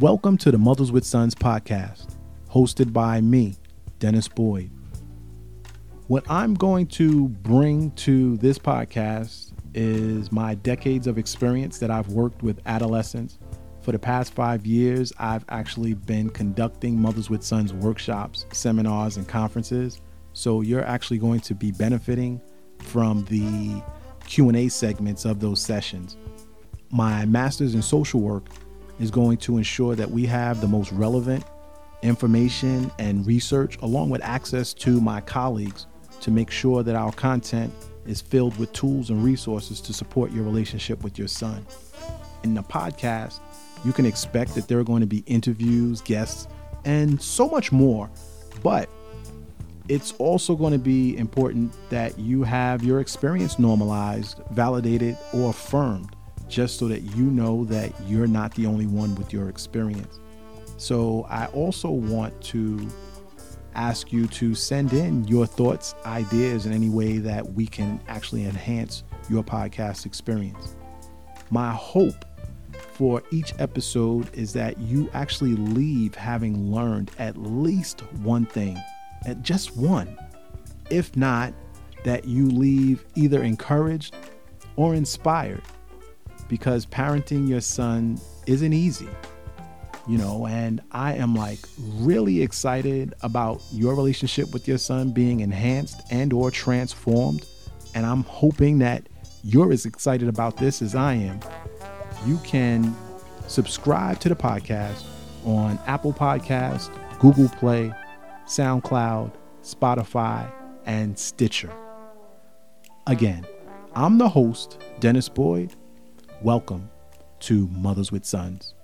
Welcome to the Mothers with Sons podcast, hosted by me, Dennis Boyd. What I'm going to bring to this podcast is my decades of experience that I've worked with adolescents. For the past five years, I've actually been conducting Mothers with Sons workshops, seminars, and conferences. So you're actually going to be benefiting from the Q&A segments of those sessions. My master's in social work is going to ensure that we have the most relevant information and research, along with access to my colleagues, to make sure that our content is filled with tools and resources to support your relationship with your son. In the podcast, you can expect that there are going to be interviews, guests, and so much more. But it's also going to be important that you have your experience normalized, validated, or affirmed just so that you know that you're not the only one with your experience. So, I also want to ask you to send in your thoughts, ideas in any way that we can actually enhance your podcast experience. My hope for each episode is that you actually leave having learned at least one thing, at just one. If not, that you leave either encouraged or inspired because parenting your son isn't easy, you know, and I am like really excited about your relationship with your son being enhanced and or transformed, and I'm hoping that you're as excited about this as I am. You can subscribe to the podcast on Apple Podcast, Google Play, SoundCloud, Spotify, and Stitcher. Again, I'm the host, Dennis Boyd Welcome to Mothers with Sons.